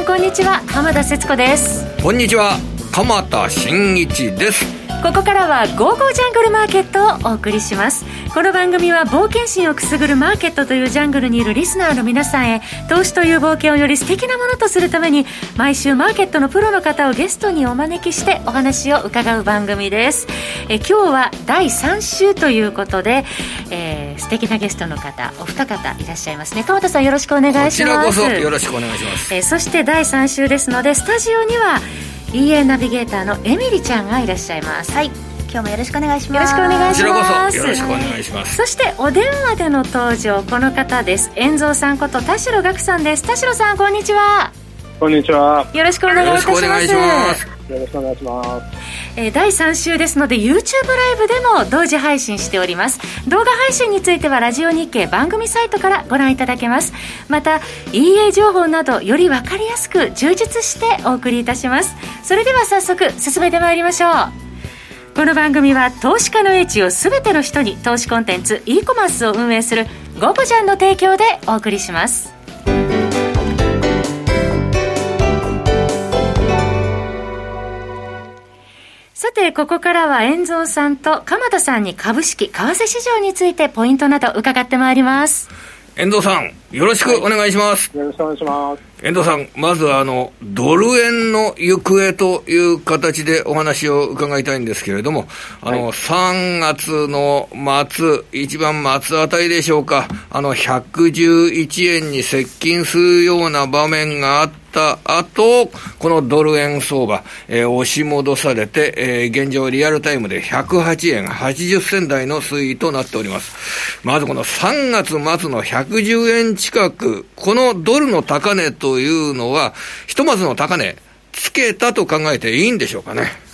さんこんにちは。浜田節子です。こんにちは。鎌田新一です。ここからは「ゴーゴージャングルマーケット」をお送りしますこの番組は冒険心をくすぐるマーケットというジャングルにいるリスナーの皆さんへ投資という冒険をより素敵なものとするために毎週マーケットのプロの方をゲストにお招きしてお話を伺う番組です。え今日は第3週ということで、えー、素敵なゲストの方お二方いらっしゃいますね。川田さんよろしくお願いします。こちらこそよろしくお願いします、えー、そして第3週ですのでスタジオには EA ナビゲーターのエミリちゃんがいらっしゃいます。はい今日もよろしくお願いします。よろしくお願いします。よろしくお願いします。そしてお電話での登場この方です。遠蔵さんこと田代岳さんです。田代さんこんにちは。こんにちは。よろしくお願いいたします。よろしくお願いします。よろしくお願いします。えー、第3週ですので YouTube ライブでも同時配信しております。動画配信についてはラジオ日経番組サイトからご覧いただけます。また EA 情報などより分かりやすく充実してお送りいたします。それでは早速進めてまいりましょうこの番組は投資家の英知を全ての人に投資コンテンツ e コマースを運営するゴゴジャンの提供でお送りしますさて、ここからは遠蔵さんと鎌田さんに株式、為替市場についてポイントなど伺ってまいります。遠藤さん、よろしくお願いします。よろしくお願いします。遠藤さん、まずあの、ドル円の行方という形でお話を伺いたいんですけれども、あの、はい、3月の末、一番末あたりでしょうか、あの、111円に接近するような場面があった後、このドル円相場、えー、押し戻されて、えー、現状リアルタイムで108円80銭台の推移となっております。まずこの3月末の110円近く、このドルの高値というのは、ひとまずの高値、つけたと考えていいんでしょうかね。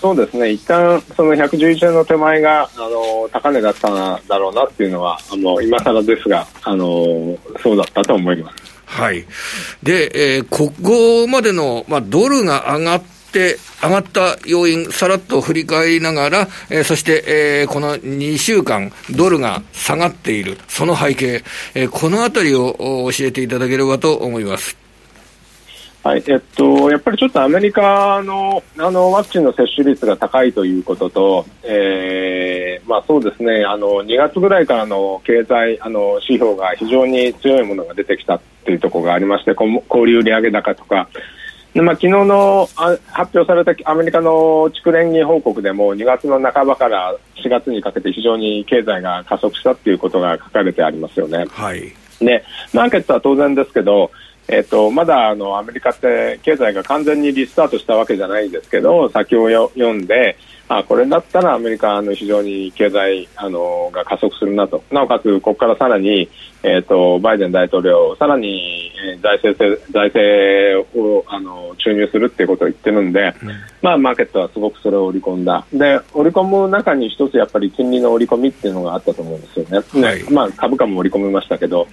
そうですね、一旦その111円の手前があの高値だったんだろうなっていうのは、あの今更ですがあの、そうだったと思います。はい。で、えー、ここまでの、まあ、ドルが上がって、上がった要因、さらっと振り返りながら、えー、そして、えー、この2週間、ドルが下がっている、その背景、えー、このあたりを教えていただければと思います。はい、えっと、やっぱりちょっとアメリカのあのワクチンの接種率が高いということと、えー、まあそうですね、あの2月ぐらいからの経済あの指標が非常に強いものが出てきたというところがありまして、小売売上高とか、でまあ昨日のあ発表されたアメリカの地区連銀報告でも2月の半ばから4月にかけて非常に経済が加速したということが書かれてありますよね。はい、でマーケットは当然ですけどえーと、まだあのアメリカって経済が完全にリスタートしたわけじゃないですけど先を読んであこれだったらアメリカの非常に経済あのが加速するなと。なおかつここからさらに、えーと、バイデン大統領さらに、えー、財政財政をあの注入するっていうことを言ってるんで、うん、まあ、マーケットはすごくそれを織り込んだ。で織り込む中に一つやっぱり金利の織り込みっていうのがあったと思うんですよね、はい、まあ、株価も織り込みましたけど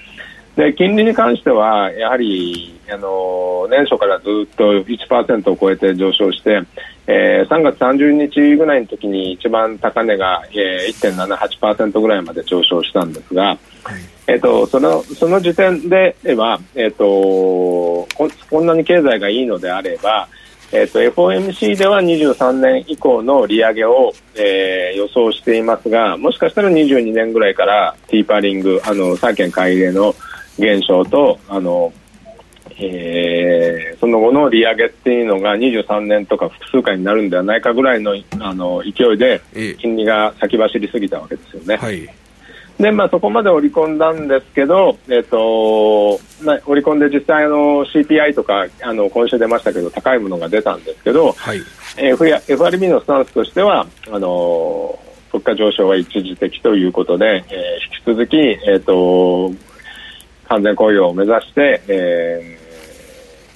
で金利に関しては、やはりあの年初からずっと1%を超えて上昇して、えー、3月30日ぐらいの時に一番高値が、えー、1.78%ぐらいまで上昇したんですが、はい、えーと、そのその時点では、えーとこ、こんなに経済がいいのであれば、えーと、FOMC では23年以降の利上げを、えー、予想していますがもしかしたら22年ぐらいからティーパリングあの債券買い入れの減少とあの、えー、その後の利上げっていうのが23年とか複数回になるんではないかぐらいのあの勢いで金利が先走りすぎたわけですよね。はい。でまあ、そこまで織り込んだんですけど、えーとまあ、織り込んで実際の CPI とかあの今週出ましたけど高いものが出たんですけど、はい、FRB のスタンスとしてはあの物価上昇は一時的ということで、えー、引き続き、えーと完全雇用を目指して、え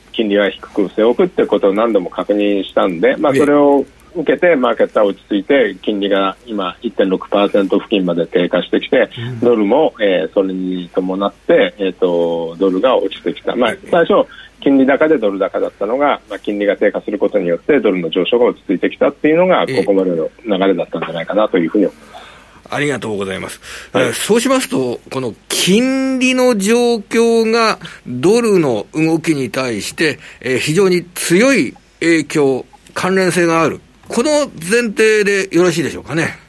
ー、金利は低く据え置くってことを何度も確認したんで、まあ、それを受けてマーケットは落ち着いて金利が今1.6%付近まで低下してきて、ドルも、えー、それに伴って、えーと、ドルが落ちてきた、まあ、最初金利高でドル高だったのが、まあ、金利が低下することによってドルの上昇が落ち着いてきたっていうのがここまでの流れだったんじゃないかなというふうに思います。ありがとうございます。はい、そうしますと、この金利の状況がドルの動きに対して、えー、非常に強い影響、関連性がある。この前提でよろしいでしょうかね。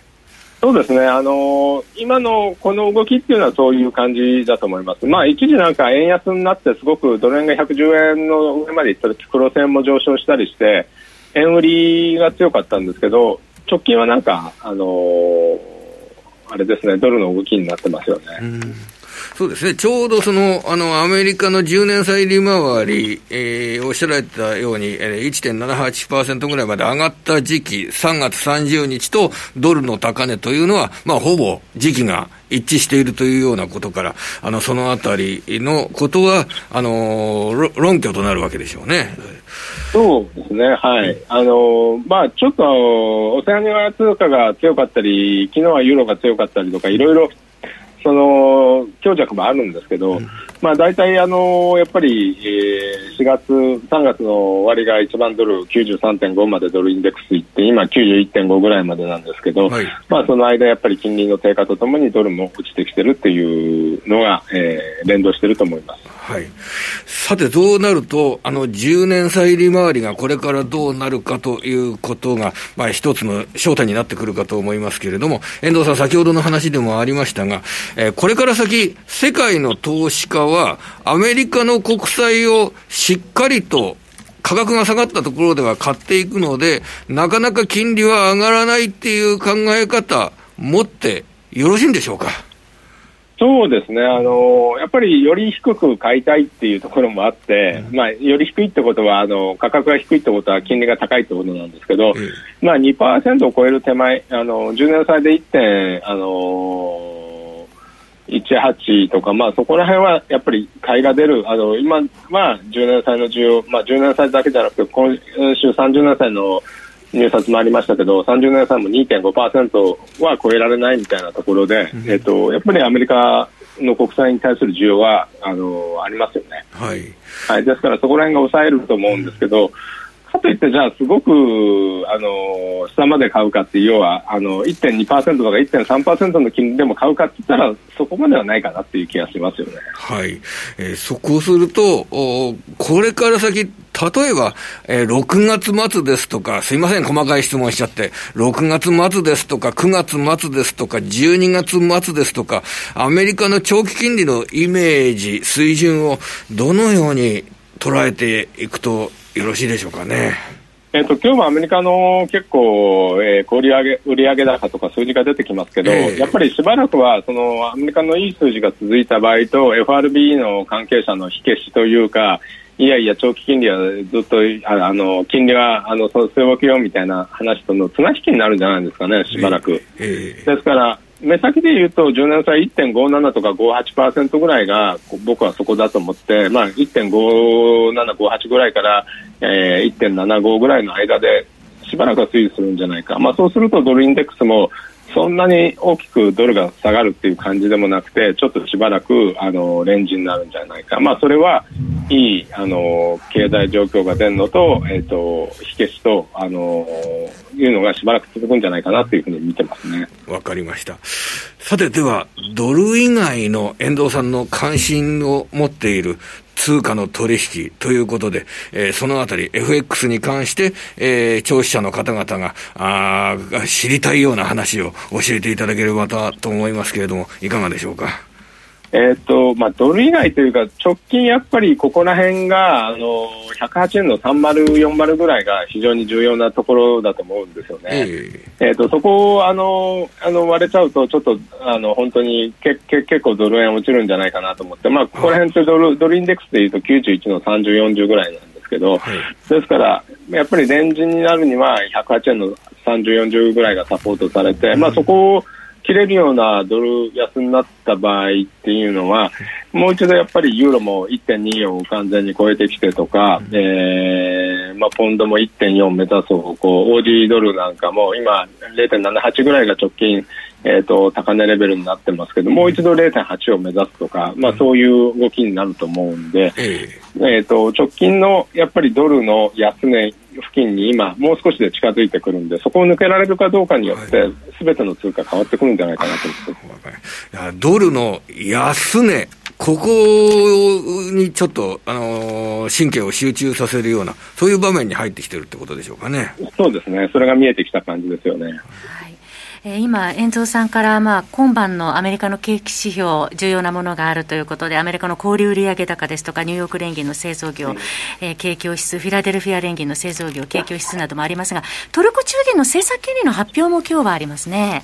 そうですね、あのー、今のこの動きっていうのはそういう感じだと思います、まあ、一時なんか円安になって、すごくドル円が110円の上までいった時黒線も上昇したりして、円売りが強かったんですけど、直近はなんか、あのー、あれですね、ドルの動きになってますよね。そうですね、ちょうどその、あの、アメリカの10年債利回り、えー、おっしゃられたように、えー、1.78%ぐらいまで上がった時期、3月30日とドルの高値というのは、まあ、ほぼ時期が一致しているというようなことから、あの、そのあたりのことは、あの、論拠となるわけでしょうね。そうですね、はい。あの、まあちょっと、オセアニア通貨が強かったり、昨日はユーロが強かったりとか、いろいろその強弱もあるんですけど、うん、まあ、大体あのやっぱり、えー、4月、3月の終わりが1万ドル93.5までドルインデックスいって、今91.5ぐらいまでなんですけど、はい、まあ、その間、やっぱり金利の低下とともにドルも落ちてきてるっていうのが、えー、連動してると思います。はい。さて、どうなると、あの、10年債利回りがこれからどうなるかということが、まあ、一つの焦点になってくるかと思いますけれども、遠藤さん、先ほどの話でもありましたが、えー、これから先、世界の投資家は、アメリカの国債をしっかりと価格が下がったところでは買っていくので、なかなか金利は上がらないっていう考え方、持ってよろしいんでしょうか？そうですね、あのやっぱりより低く買いたいっていうところもあって、うん、まあ、より低いってことはあの、価格が低いってことは金利が高いってことなんですけど、うん、まあ、2%を超える手前、あの10年債で1点、あの18とか、まあ、そこら辺はやっぱり買いが出る、あの今は10年債の需要、まあ、10年債だけじゃなくて、今週30年債の入札もありましたけど、30年債も2.5%は超えられないみたいなところで、うん、えっと、やっぱりアメリカの国債に対する需要はあのありますよね。はい、はい、ですから、そこら辺が抑えると思うんですけど、かといって、じゃあ、すごくあの下まで買うかっていう、要はあの1.2%とか1.3%の金でも買うかって言ったら、そこまではないかなっていう気がしますよね。はい、えー、そこをすると、おこれから先、例えば、えー、6月末ですとか、すいません、細かい質問しちゃって、6月末ですとか、9月末ですとか、12月末ですとか、アメリカの長期金利のイメージ、水準をどのように捉えていくとよろしいでしょうかね。えっと、今日もアメリカの結構、えー、小売上売上高とか数字が出てきますけど、えー、やっぱりしばらくはそのアメリカのいい数字が続いた場合と FRB の関係者の火消しというかいやいや長期金利はずっとああの金利はあの据え置きよみたいな話との綱引きになるんじゃないですかねしばらく。えー、ですから目先で言うと、10年債1.57とか58%ぐらいが僕はそこだと思って、まあ、1.57、58ぐらいから、えー、1.75ぐらいの間でしばらくは推移するんじゃないか、まあ、そうするとドルインデックスもそんなに大きくドルが下がるっていう感じでもなくて、ちょっとしばらくあのレンジになるんじゃないか、まあ、それはいいあの経済状況が出るのと、えーと、火消しとあのいうのがしばらく続くんじゃないかなというふうに見てますね。わかりました。さて、では、ドル以外の遠藤さんの関心を持っている通貨の取引ということで、えー、そのあたり FX に関して、えー、聴取者の方々があ知りたいような話を教えていただければと思いますけれども、いかがでしょうか？えーとまあ、ドル以外というか、直近やっぱりここら辺があの108円の3040ぐらいが非常に重要なところだと思うんですよね。えー、えーとそこをあのあの割れちゃうと、ちょっとあの本当にけけ結構ドル円落ちるんじゃないかなと思って、まあ、ここら辺ってドルドルインデックスでいうと91の30、40ぐらいなんですけど、はい、ですから、やっぱりレンジになるには108円の30、40ぐらいがサポートされて、まあ、そこを切れるようなドル安になった場合っていうのは、もう一度やっぱりユーロも1.24を完全に超えてきてとか、うん、えー、まあ、ポンドも1.4目指す方向、オージードルなんかも今0.78ぐらいが直近、えーと、高値レベルになってますけど、もう一度0.8を目指すとか、まあ、そういう動きになると思うんで、えー、えーと直近のやっぱりドルの安値近に今、もう少しで近づいてくるんで、そこを抜けられるかどうかによって、すべての通貨変わってくるんじゃないかなと思ってドルの安値、ここにちょっと、あのー、神経を集中させるような、そういう場面に入ってきてるってことでしょうかね。そうですね。それが見えてきた感じですよね。はいえー、今、遠藤さんから、まあ、今晩のアメリカの景気指標、重要なものがあるということで、アメリカの小売売上高ですとか、ニューヨーク連銀の製造業、うん、えー、景況指数、フィラデルフィア連銀の製造業、景況指数などもありますが、トルコ中銀の政策金利の発表も今日はありますね。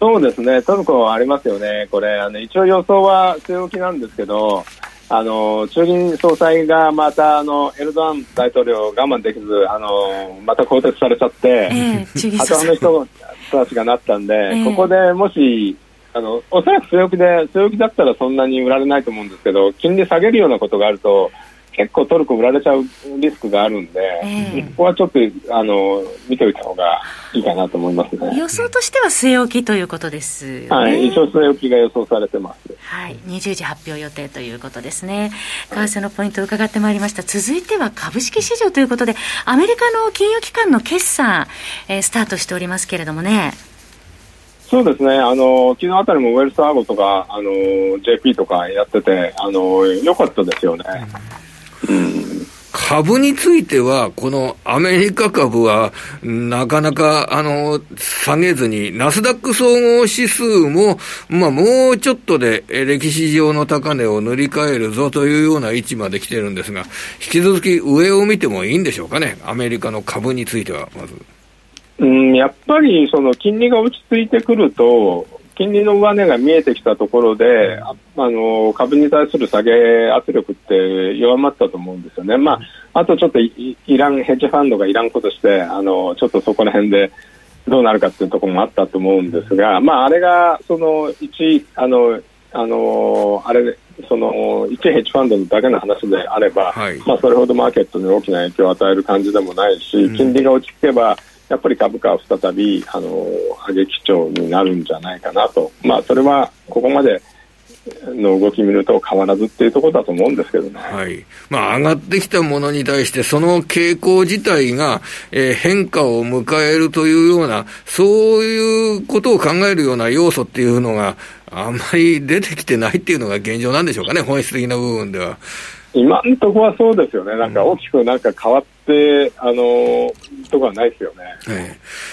そうですね、トルコありますよね、これ、あの一応予想は据え置きなんですけど、あの中銀総裁がまたあのエルドアン大統領我慢できずあのまた更迭されちゃって、えー、の人たちがなったんで、えー、ここでもしあのおそらく据え置きで据え置きだったらそんなに売られないと思うんですけど金利下げるようなことがあると結構トルコ売られちゃうリスクがあるんで、えー、ここはちょっとあの見ておいた方がいいかなと思いますね予想としては据え置きということです、ね、はい、一応据え置きが予想されてます。はい、20時発表予定ということですね。為替のポイントを伺ってまいりました。続いては株式市場ということで、アメリカの金融機関の決算、えー、スタートしておりますけれどもね。そうですね、あの昨日あたりもウェルスアーゴとかあの JP とかやってて、あの良かったですよね。株については、このアメリカ株は、なかなか、あの、下げずに、ナスダック総合指数も、まあ、もうちょっとで歴史上の高値を塗り替えるぞというような位置まで来てるんですが、引き続き上を見てもいいんでしょうかね、アメリカの株については、まず。うん、やっぱりその金利が落ち着いてくると、金利の上値が見えてきたところで、あの株に対する下げ圧力って弱まったと思うんですよね、まあ、あとちょっとイラン、ヘッジファンドがいらんことして、あのちょっとそこら辺でどうなるかっていうところもあったと思うんですが、まあ、あれがその1、あのあのあれその一ヘッジファンドだけの話であれば、はい、まあ、それほどマーケットに大きな影響を与える感じでもないし、金利が落ち着けば、やっぱり株価は再びあの上げ基調になるんじゃないかなと、まあ、それはここまでの動き見ると変わらずっていうところだと思うんですけどね。はい。まあ、上がってきたものに対して、その傾向自体が、えー、変化を迎えるというような、そういうことを考えるような要素っていうのが、あんまり出てきてないっていうのが現状なんでしょうかね、本質的な部分では。今のところはそうですよね、なんか大きくなんか変わって、あのとこはないですよね。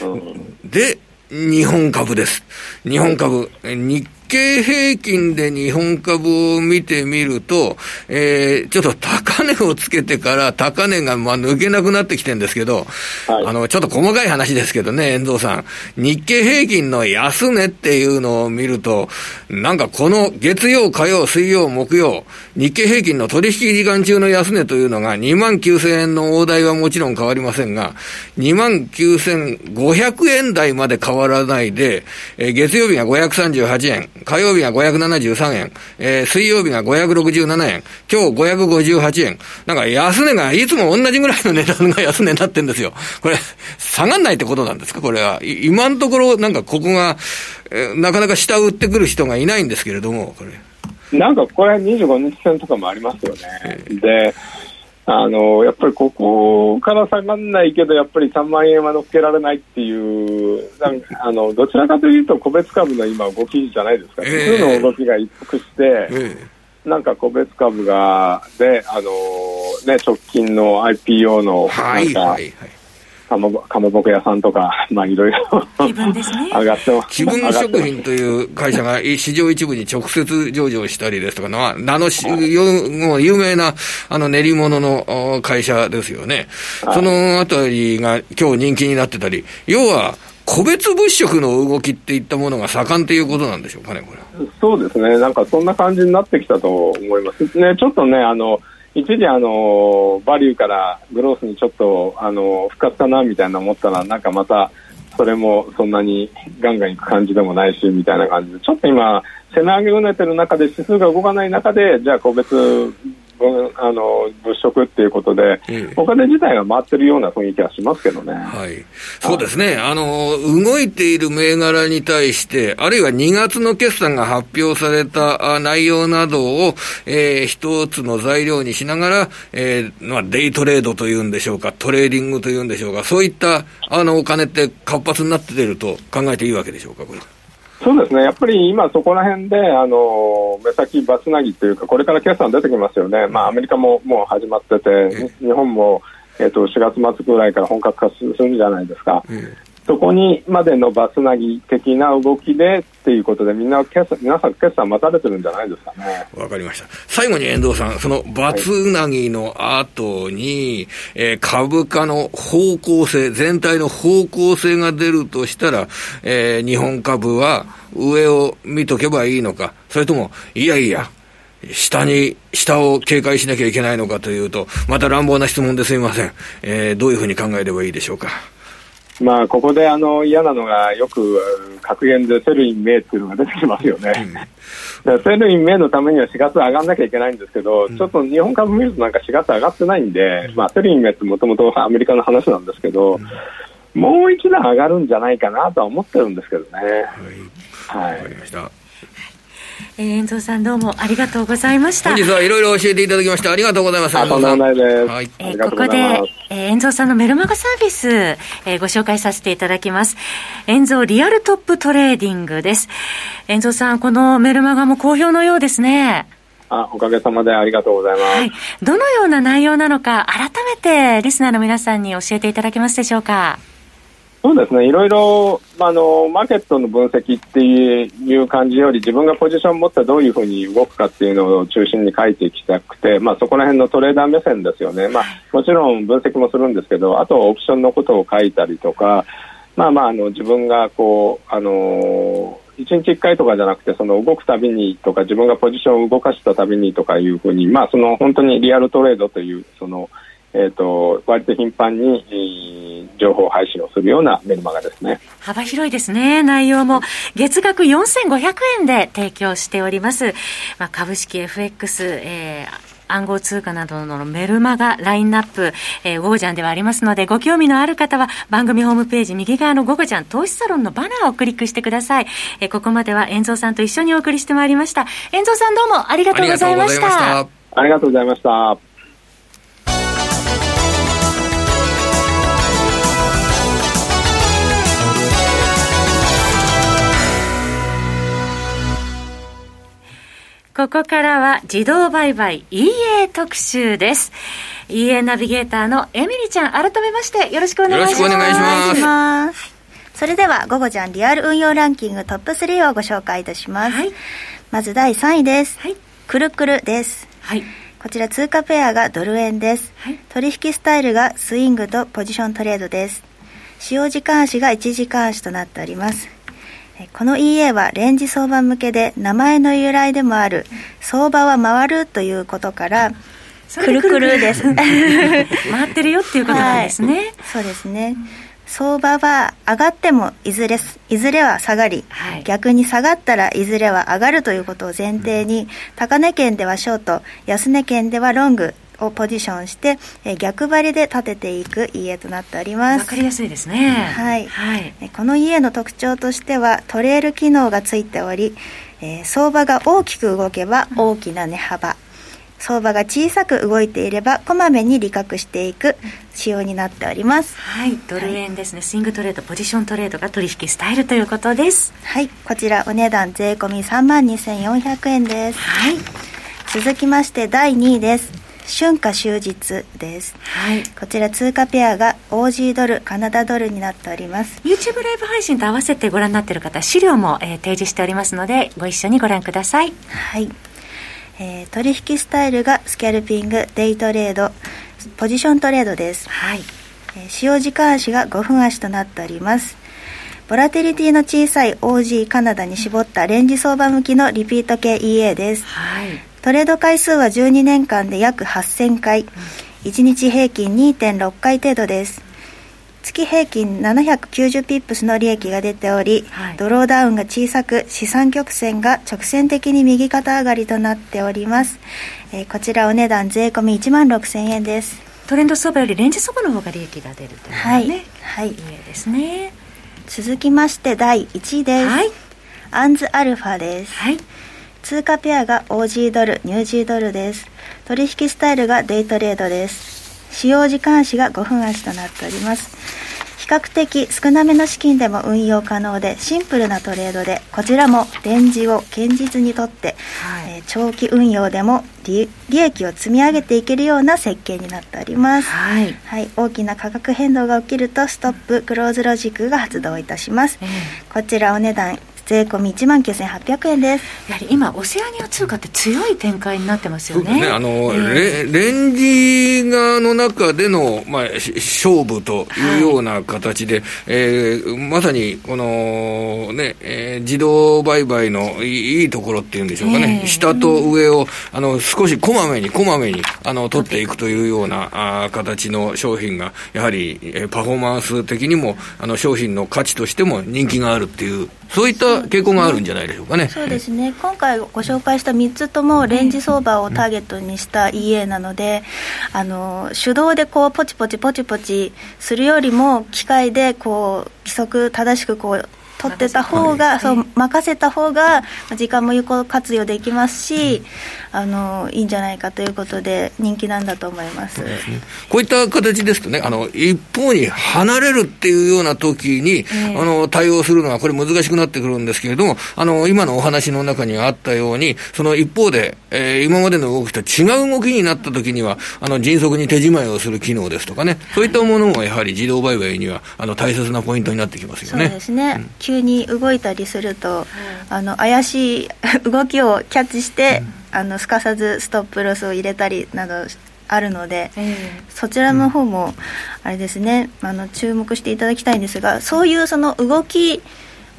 はい、うん、で、日本株です。日本株、日経平均で日本株を見てみると、えー、ちょっと高値をつけてから高値がまあ抜けなくなってきてるんですけど、はい、あの、ちょっと細かい話ですけどね、遠藤さん。日経平均の安値っていうのを見ると、なんかこの月曜、火曜、水曜、木曜、日経平均の取引時間中の安値というのが2万9000円の大台はもちろん変わりませんが、2万9500円台まで変わらないで、えー、月曜日が538円、火曜日が573円、えー、水曜日が567円、今日558円。なんか安値がいつも同じぐらいの値段が安値になってんですよ。これ、下がんないってことなんですか？これは。今のところ、なんかここが、えー、なかなか下を売ってくる人がいないんですけれども、これ。なんかこれ25日線とかもありますよね。えー、で、あのやっぱりここから下がらないけど、やっぱり3万円は乗っけられないっていう、あのどちらかというと、個別株の今、動きじゃないですか、普通の動きが一服して、えー、なんか個別株がで、あのね、直近の IPO のなんか、はいはいはいかまぼかまぼこ屋さんとか、まあいろいろ気分ですね。上がってます。気分食品という会社が市場一部に直接上場したりですとか、まあ、名のし、はい、有名なあの練り物の会社ですよね。そのあたりが今日人気になってたり、要は、個別物色の動きっていったものが盛んということなんでしょうかね、これ。そうですね。なんかそんな感じになってきたと思いますね。ちょっとね、あの、一時あのバリューからグロースにちょっとあの復活かなみたいな思ったらなんかまたそれもそんなにガンガンいく感じでもないしみたいな感じでちょっと今背投げうねてる中で指数が動かない中でじゃあ個別あの物色っていうことで、お金自体が回ってるような雰囲気はしますけどね。はい。そうですね。あの、動いている銘柄に対して、あるいは2月の決算が発表された内容などを、えー、一つの材料にしながら、えー、まあ、デイトレードというんでしょうか、トレーディングというんでしょうか、そういった、あの、お金って活発になってると考えていいわけでしょうか、これ。そうですね、やっぱり今、そこら辺であの目先ばつなぎというか、これから決算出てきますよね、まあ、アメリカももう始まってて、日本も、えー、と4月末ぐらいから本格化するんじゃないですか、そこにまでのバスナギ的な動きでっていうことで、みんな決算、皆さん決算待たれてるんじゃないですかね。わかりました。最後に遠藤さん、そのバツナギの後に、はい、えー、株価の方向性、全体の方向性が出るとしたら、えー、日本株は上を見とけばいいのか、それとも、いやいや、下に、下を警戒しなきゃいけないのかというと、また乱暴な質問ですみません。えー、どういうふうに考えればいいでしょうか。まあ、ここであの嫌なのが、よく格言で Sell in May っていうのが出てきますよね。うん、Sell in May のためには4月上がんなきゃいけないんですけど、うん、ちょっと日本株見るとなんか4月上がってないんで、うん、まあ、 Sell in May ってもともとアメリカの話なんですけど、もう一段上がるんじゃないかなとは思ってるんですけどね。はい。わ、かりました。えー、遠藤さんどうもありがとうございました。本日はいろいろ教えていただきましてありがとうございます。とんでもないです、はい。えー、ここで、えー、遠藤さんのメルマガサービス、えー、ご紹介させていただきます。遠藤リアルトップトレーディングです。遠藤さんこのメルマガも好評のようですね。あおかげさまでありがとうございます、はい、どのような内容なのか改めてリスナーの皆さんに教えていただけますでしょうか？そうですね、いろいろ、あの、マーケットの分析っていう感じより、自分がポジションを持ってどういうふうに動くかっていうのを中心に書いていきたくて、まあ、そこら辺のトレーダー目線ですよね。まあ、もちろん分析もするんですけど、あとはオプションのことを書いたりとか、まあまあ、あの、自分がこう、あの一日一回とかじゃなくて、その動くたびにとか、自分がポジションを動かしたたびにとかいうふうに、まあ、その本当にリアルトレードという、その、えーと、割と頻繁に、えー、情報配信をするようなメルマガですね幅広いですね、内容も月額4500円で提供しております、まあ、株式 FX、えー暗号通貨などのメルマガラインナップ、えー、ゴージャンではありますので、ご興味のある方は番組ホームページ右側のゴージャン投資サロンのバナーをクリックしてください。えー、ここまでは遠蔵さんと一緒にお送りしてまいりました。遠蔵さんどうもありがとうございました。ありがとうございました。ここからは自動売買 EA 特集です。EA ナビゲーターのエミリちゃん、改めましてよろしくお願いします。よろしくお願いします。それでは、午後じゃんリアル運用ランキングトップ3をご紹介いたします。はい、まず第3位です。はい、くるくるです。はい。こちら通貨ペアがドル円です。はい、取引スタイルがスイングとポジショントレードです。使用時間足が1時間足となっております。この EA はレンジ相場向けで名前の由来でもある相場は回るということからくるくるです。回ってるよっていうことなんですね、はい、そうですね。相場は上がってもいずれいずれは下がり、はい、逆に下がったらいずれは上がるということを前提に、高値圏ではショート安値圏ではロングをポジションして、え逆張りで立てていく家となっております。わかりやすいですね。はい、はい、この家の特徴としてはトレール機能がついており、えー、相場が大きく動けば大きな値幅、相場が小さく動いていればこまめに利確していく仕様になっております。はい。ドル円ですね、はい、スイングトレードポジショントレードが取引スタイルということです。はい。こちらお値段税込み3万2400円です。はい。続きまして第2位です春夏秋日です、はい、こちら通貨ペアが OG ドルカナダドルになっております。YouTube ライブ配信と合わせてご覧になっている方資料も、えー、提示しておりますのでご一緒にご覧ください。はい、えー、取引スタイルがスキャルピングデイトレードポジショントレードです。はい、えー、使用時間足が5分足となっております。ボラテリティの小さい OG カナダに絞ったレンジ相場向きのリピート系 EA です、はいトレード回数は12年間で約8000回、1日平均2.6回程度です。月平均790ピップスの利益が出ており、はい、ドローダウンが小さく資産曲線が直線的に右肩上がりとなっております、えー、こちらお値段税込み1万6000円です。トレンド相場よりレンジ相場の方が利益が出るというのがね、はい、はい、上ですね。続きまして第1位です、はい、アンズアルファです、はい通貨ペアが OG ドル、ニュージードルです。取引スタイルがデイトレードです。使用時間足が5分足となっております。比較的少なめの資金でも運用可能でシンプルなトレードでこちらもレンジを堅実にとって、はい、えー、長期運用でも利益を積み上げていけるような設計になっております、はい、はい、大きな価格変動が起きるとストップクローズロジックが発動いたします、えー、こちらお値段税込み1万9800円です。やはり今オセアニア通貨って強い展開になってますよね。ね。あの、えー、レレンジ側の中での、まあ、勝負というような形で、はい、えー、まさにこのね、えー、自動売買のいいところっていうんでしょうかね、えー、下と上をあの少しこまめにこまめにあの取っていくというようなあ形の商品がやはり、えー、パフォーマンス的にもあの商品の価値としても人気があるっていうそういった傾向があるんじゃないでしょうかね。そうですね。今回ご紹介した3つともレンジ相場をターゲットにした EA なので、あの手動でこうポチポチポチポチするよりも機械でこう規則正しくこう取ってた方が、そう任せた方が時間も有効活用できますし、あのいいんじゃないかということで人気なんだと思います、ね、こういった形ですとねあの一方に離れるっていうような時に、えー、あの対応するのはこれ難しくなってくるんですけれどもあの今のお話の中にあったようにその一方で、えー、今までの動きと違う動きになった時にはあの迅速に手仕まいをする機能ですとかねそういったものもやはり自動売買にはあの大切なポイントになってきますよね。そうですね、うん急に動いたりすると、あの怪しい 動きをキャッチして、うん、あのすかさずストップロスを入れたりなどあるので、えー、そちらの方もあれですねあの注目していただきたいんですがそういうその動き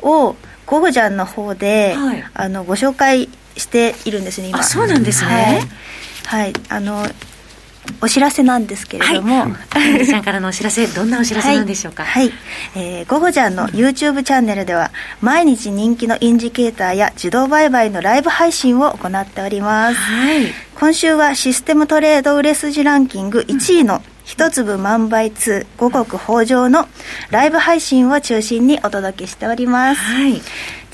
をゴゴジャンの方で、はい、あのご紹介しているんですね今。そうなんですね。はい、はい、あのお知らせなんですけれども、はい、ちゃんからのお知らせどんなお知らせなんでしょうか？はい、はい、えー、ゴゴちゃんの YouTube チャンネルでは毎日人気のインジケーターや自動売買のライブ配信を行っております、はい、今週はシステムトレード売れ筋ランキング1位の一粒万倍2五穀豊穣のライブ配信を中心にお届けしております、はい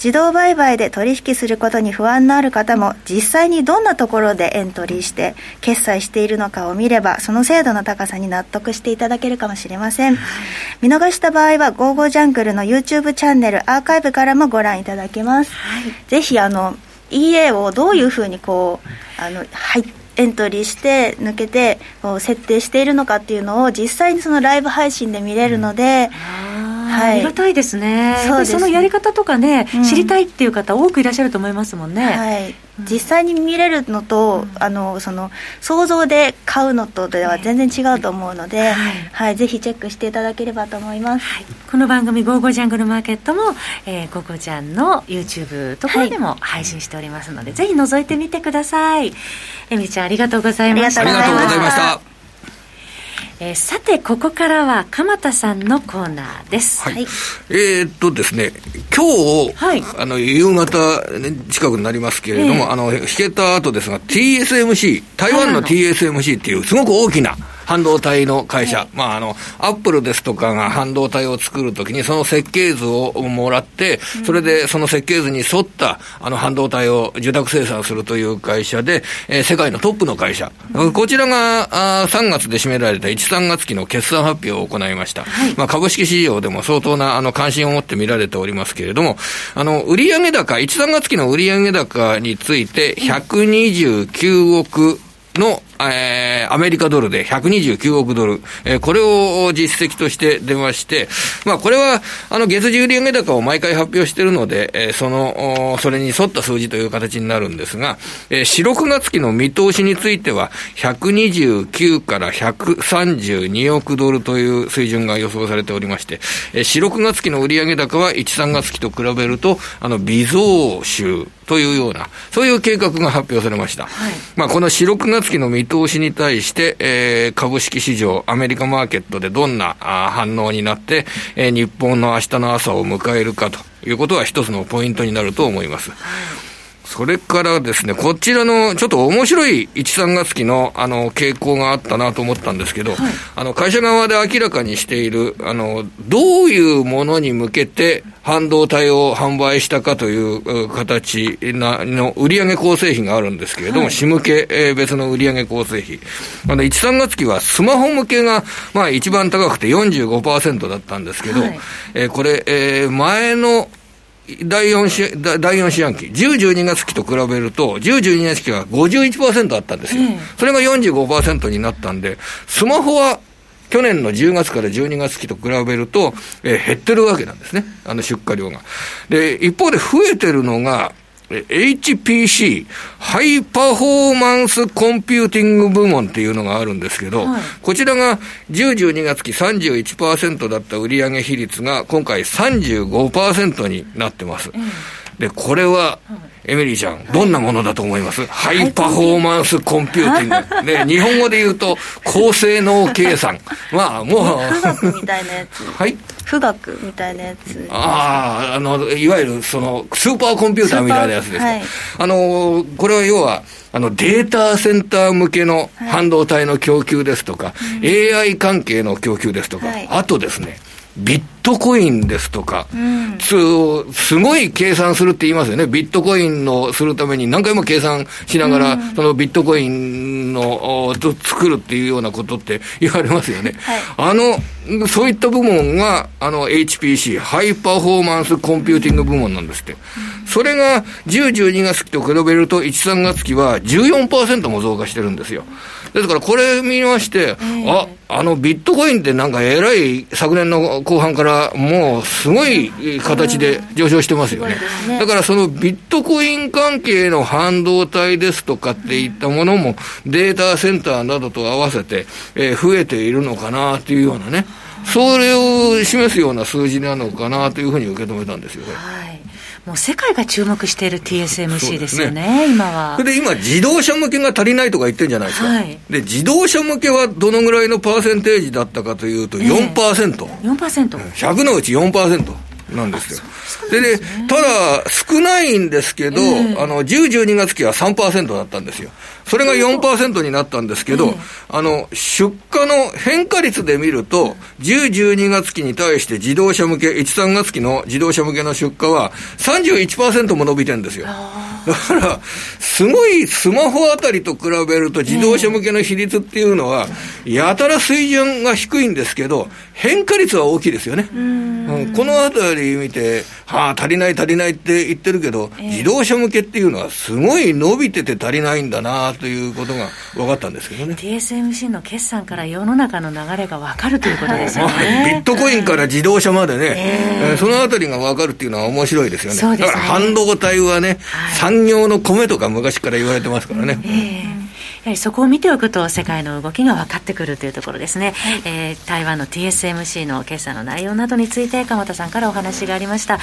自動売買で取引することに不安のある方も実際にどんなところでエントリーして決済しているのかを見ればその精度の高さに納得していただけるかもしれません、見逃した場合は「ゴーゴージャングル」の YouTube チャンネルアーカイブからもご覧いただけます、はい、ぜひあの EA をどういうふうにこうあの入ってエントリーして抜けて設定しているのかっていうのを実際にそのライブ配信で見れるので、はい、ありがたいですね。そそのやり方とかね、うん、知りたいっていう方多くいらっしゃると思いますもんね、はい、実際に見れるのと、うん、あのその想像で買うのとでは全然違うと思うので、はい、はい、ぜひチェックしていただければと思います、はい、この番組「ゴーゴージャングルマーケットも」えー、ゴーゴージャンの YouTube ところでも配信しておりますので、ぜひ覗いてみてください。えみちゃんありがとうございました。ありがとうございましたえー、さてここからは鎌田さんのコーナーです、はい、えー、っとですね今日、はい、あの夕方、近くになりますけれども、えー、あの引けた後ですが TSMC 台湾の TSMC っていうすごく大きな半導体の会社、はい、まあ、あの、アップルですとかが半導体を作るときに、その設計図をもらって、それでその設計図に沿った、あの、半導体を受託生産するという会社で、えー、世界のトップの会社。こちらが、あ3月で占められた1、3月期の決算発表を行いました。はい、まあ、株式市場でも相当な、あの、関心を持って見られておりますけれども、あの、売上高、1、3月期の売上高について、129億の、えー、アメリカドルで129億ドル、えー、これを実績として出まして、まあ、これは、あの、月次売上高を毎回発表しているので、えー、その、それに沿った数字という形になるんですが、えー、4、6月期の見通しについては、129から132億ドルという水準が予想されておりまして、えー、4、6月期の売上高は1、3月期と比べると、あの、微増収というような、そういう計画が発表されました。はい、まあ、この4、6月期の見通しに対して、えー、株式市場、アメリカマーケットでどんな反応になって、えー、日本の明日の朝を迎えるかということは一つのポイントになると思います。はいそれからですね、こちらのちょっと面白い1、3月期のあの傾向があったなと思ったんですけど、はい、あの会社側で明らかにしているあの、どういうものに向けて半導体を販売したかという形なの売上構成比があるんですけれども、はい、仕向け、えー、別の売上構成比。あの1、3月期はスマホ向けが、まあ、一番高くて45%だったんですけど、はい、えー、これ、えー、前の第4四、第4四半期、10、12月期と比べると、10、12月期は51%あったんですよ。それが45%になったんで、スマホは去年の10月から12月期と比べると、えー、減ってるわけなんですね。あの出荷量が。で、一方で増えてるのが、HPC、ハイパフォーマンスコンピューティング部門っていうのがあるんですけど、はい、こちらが10、12月期31%だった売上比率が今回35%になってます。で、これは、エミリーちゃん、どんなものだと思います、ハイパフォーマンスコンピューティング。で、日本語で言うと、高性能計算。まあ、もう。富岳みたいなやつ。はい。富岳みたいなやつ。ああ、あの、いわゆる、その、スーパーコンピューターみたいなやつですか。はい、あの、これは要は、あの、データセンター向けの半導体の供給ですとか、はい、AI 関係の供給ですとか、はい、あとですね、ビットコインですとか、うん、すごい計算するって言いますよね。ビットコインのするために何回も計算しながら、うん、そのビットコインの作るっていうようなことって 言われますよね。はい、あの、そういった部門が、あの HPC、ハイパフォーマンスコンピューティング部門なんですって。うん、それが10、12月期と比べると1、3月期は14%も増加してるんですよ。ですからこれ見まして、あ、あのビットコインってなんかえらい昨年の後半からもうすごい形で上昇してますよね。だからそのビットコイン関係の半導体ですとかっていったものもデータセンターなどと合わせて、えー、増えているのかなというようなね、それを示すような数字なのかなというふうに受け止めたんですよね。はいもう世界が注目している TSMC ですよね、ね今は。それで今、自動車向けが足りないとか言ってるんじゃないですか、はい、で自動車向けはどのぐらいのパーセンテージだったかというと4%、えー、4%? 100のうち4%。なんですよ。でね、ただ、少ないんですけど、あの、10、12月期は3%だったんですよ。それが4%になったんですけど、あの、出荷の変化率で見ると、10、12月期に対して自動車向け、1、3月期の自動車向けの出荷は31%も伸びてるんですよ。だから、すごいスマホあたりと比べると自動車向けの比率っていうのは、やたら水準が低いんですけど、変化率は大きいですよね。うん、このあたり見て、はあ、足りない足りないって言ってるけど、えー、自動車向けっていうのはすごい伸びてて足りないんだなということが分かったんですけどね。TSMC の決算から世の中の流れが分かるということですよね。ビットコインから自動車までね、えー、そのあたりが分かるっていうのは面白いですよね。ねだから半導体はね、はい、産業の米とか昔から言われてますからね。えーはりそこを見ておくと世界の動きが分かってくるというところですね、はい、えー、台湾の TSMC の決算の内容などについて鎌田さんからお話がありました。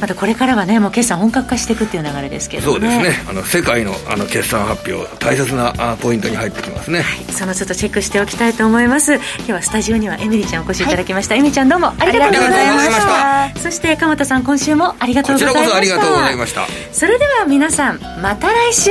またこれからはねもう決算本格化していくっていう流れですけど、ね、そうですね。あの世界のあの決算発表大切なポイントに入ってきますね、はい、そのちょっとチェックしておきたいと思います。今日はスタジオにはエミリちゃんお越しいただきました、はい、エミリちゃんどうもありがとうございました。そして鎌田さん今週もありがとうございました。こちらこそありがとうございました。それでは皆さんまた来週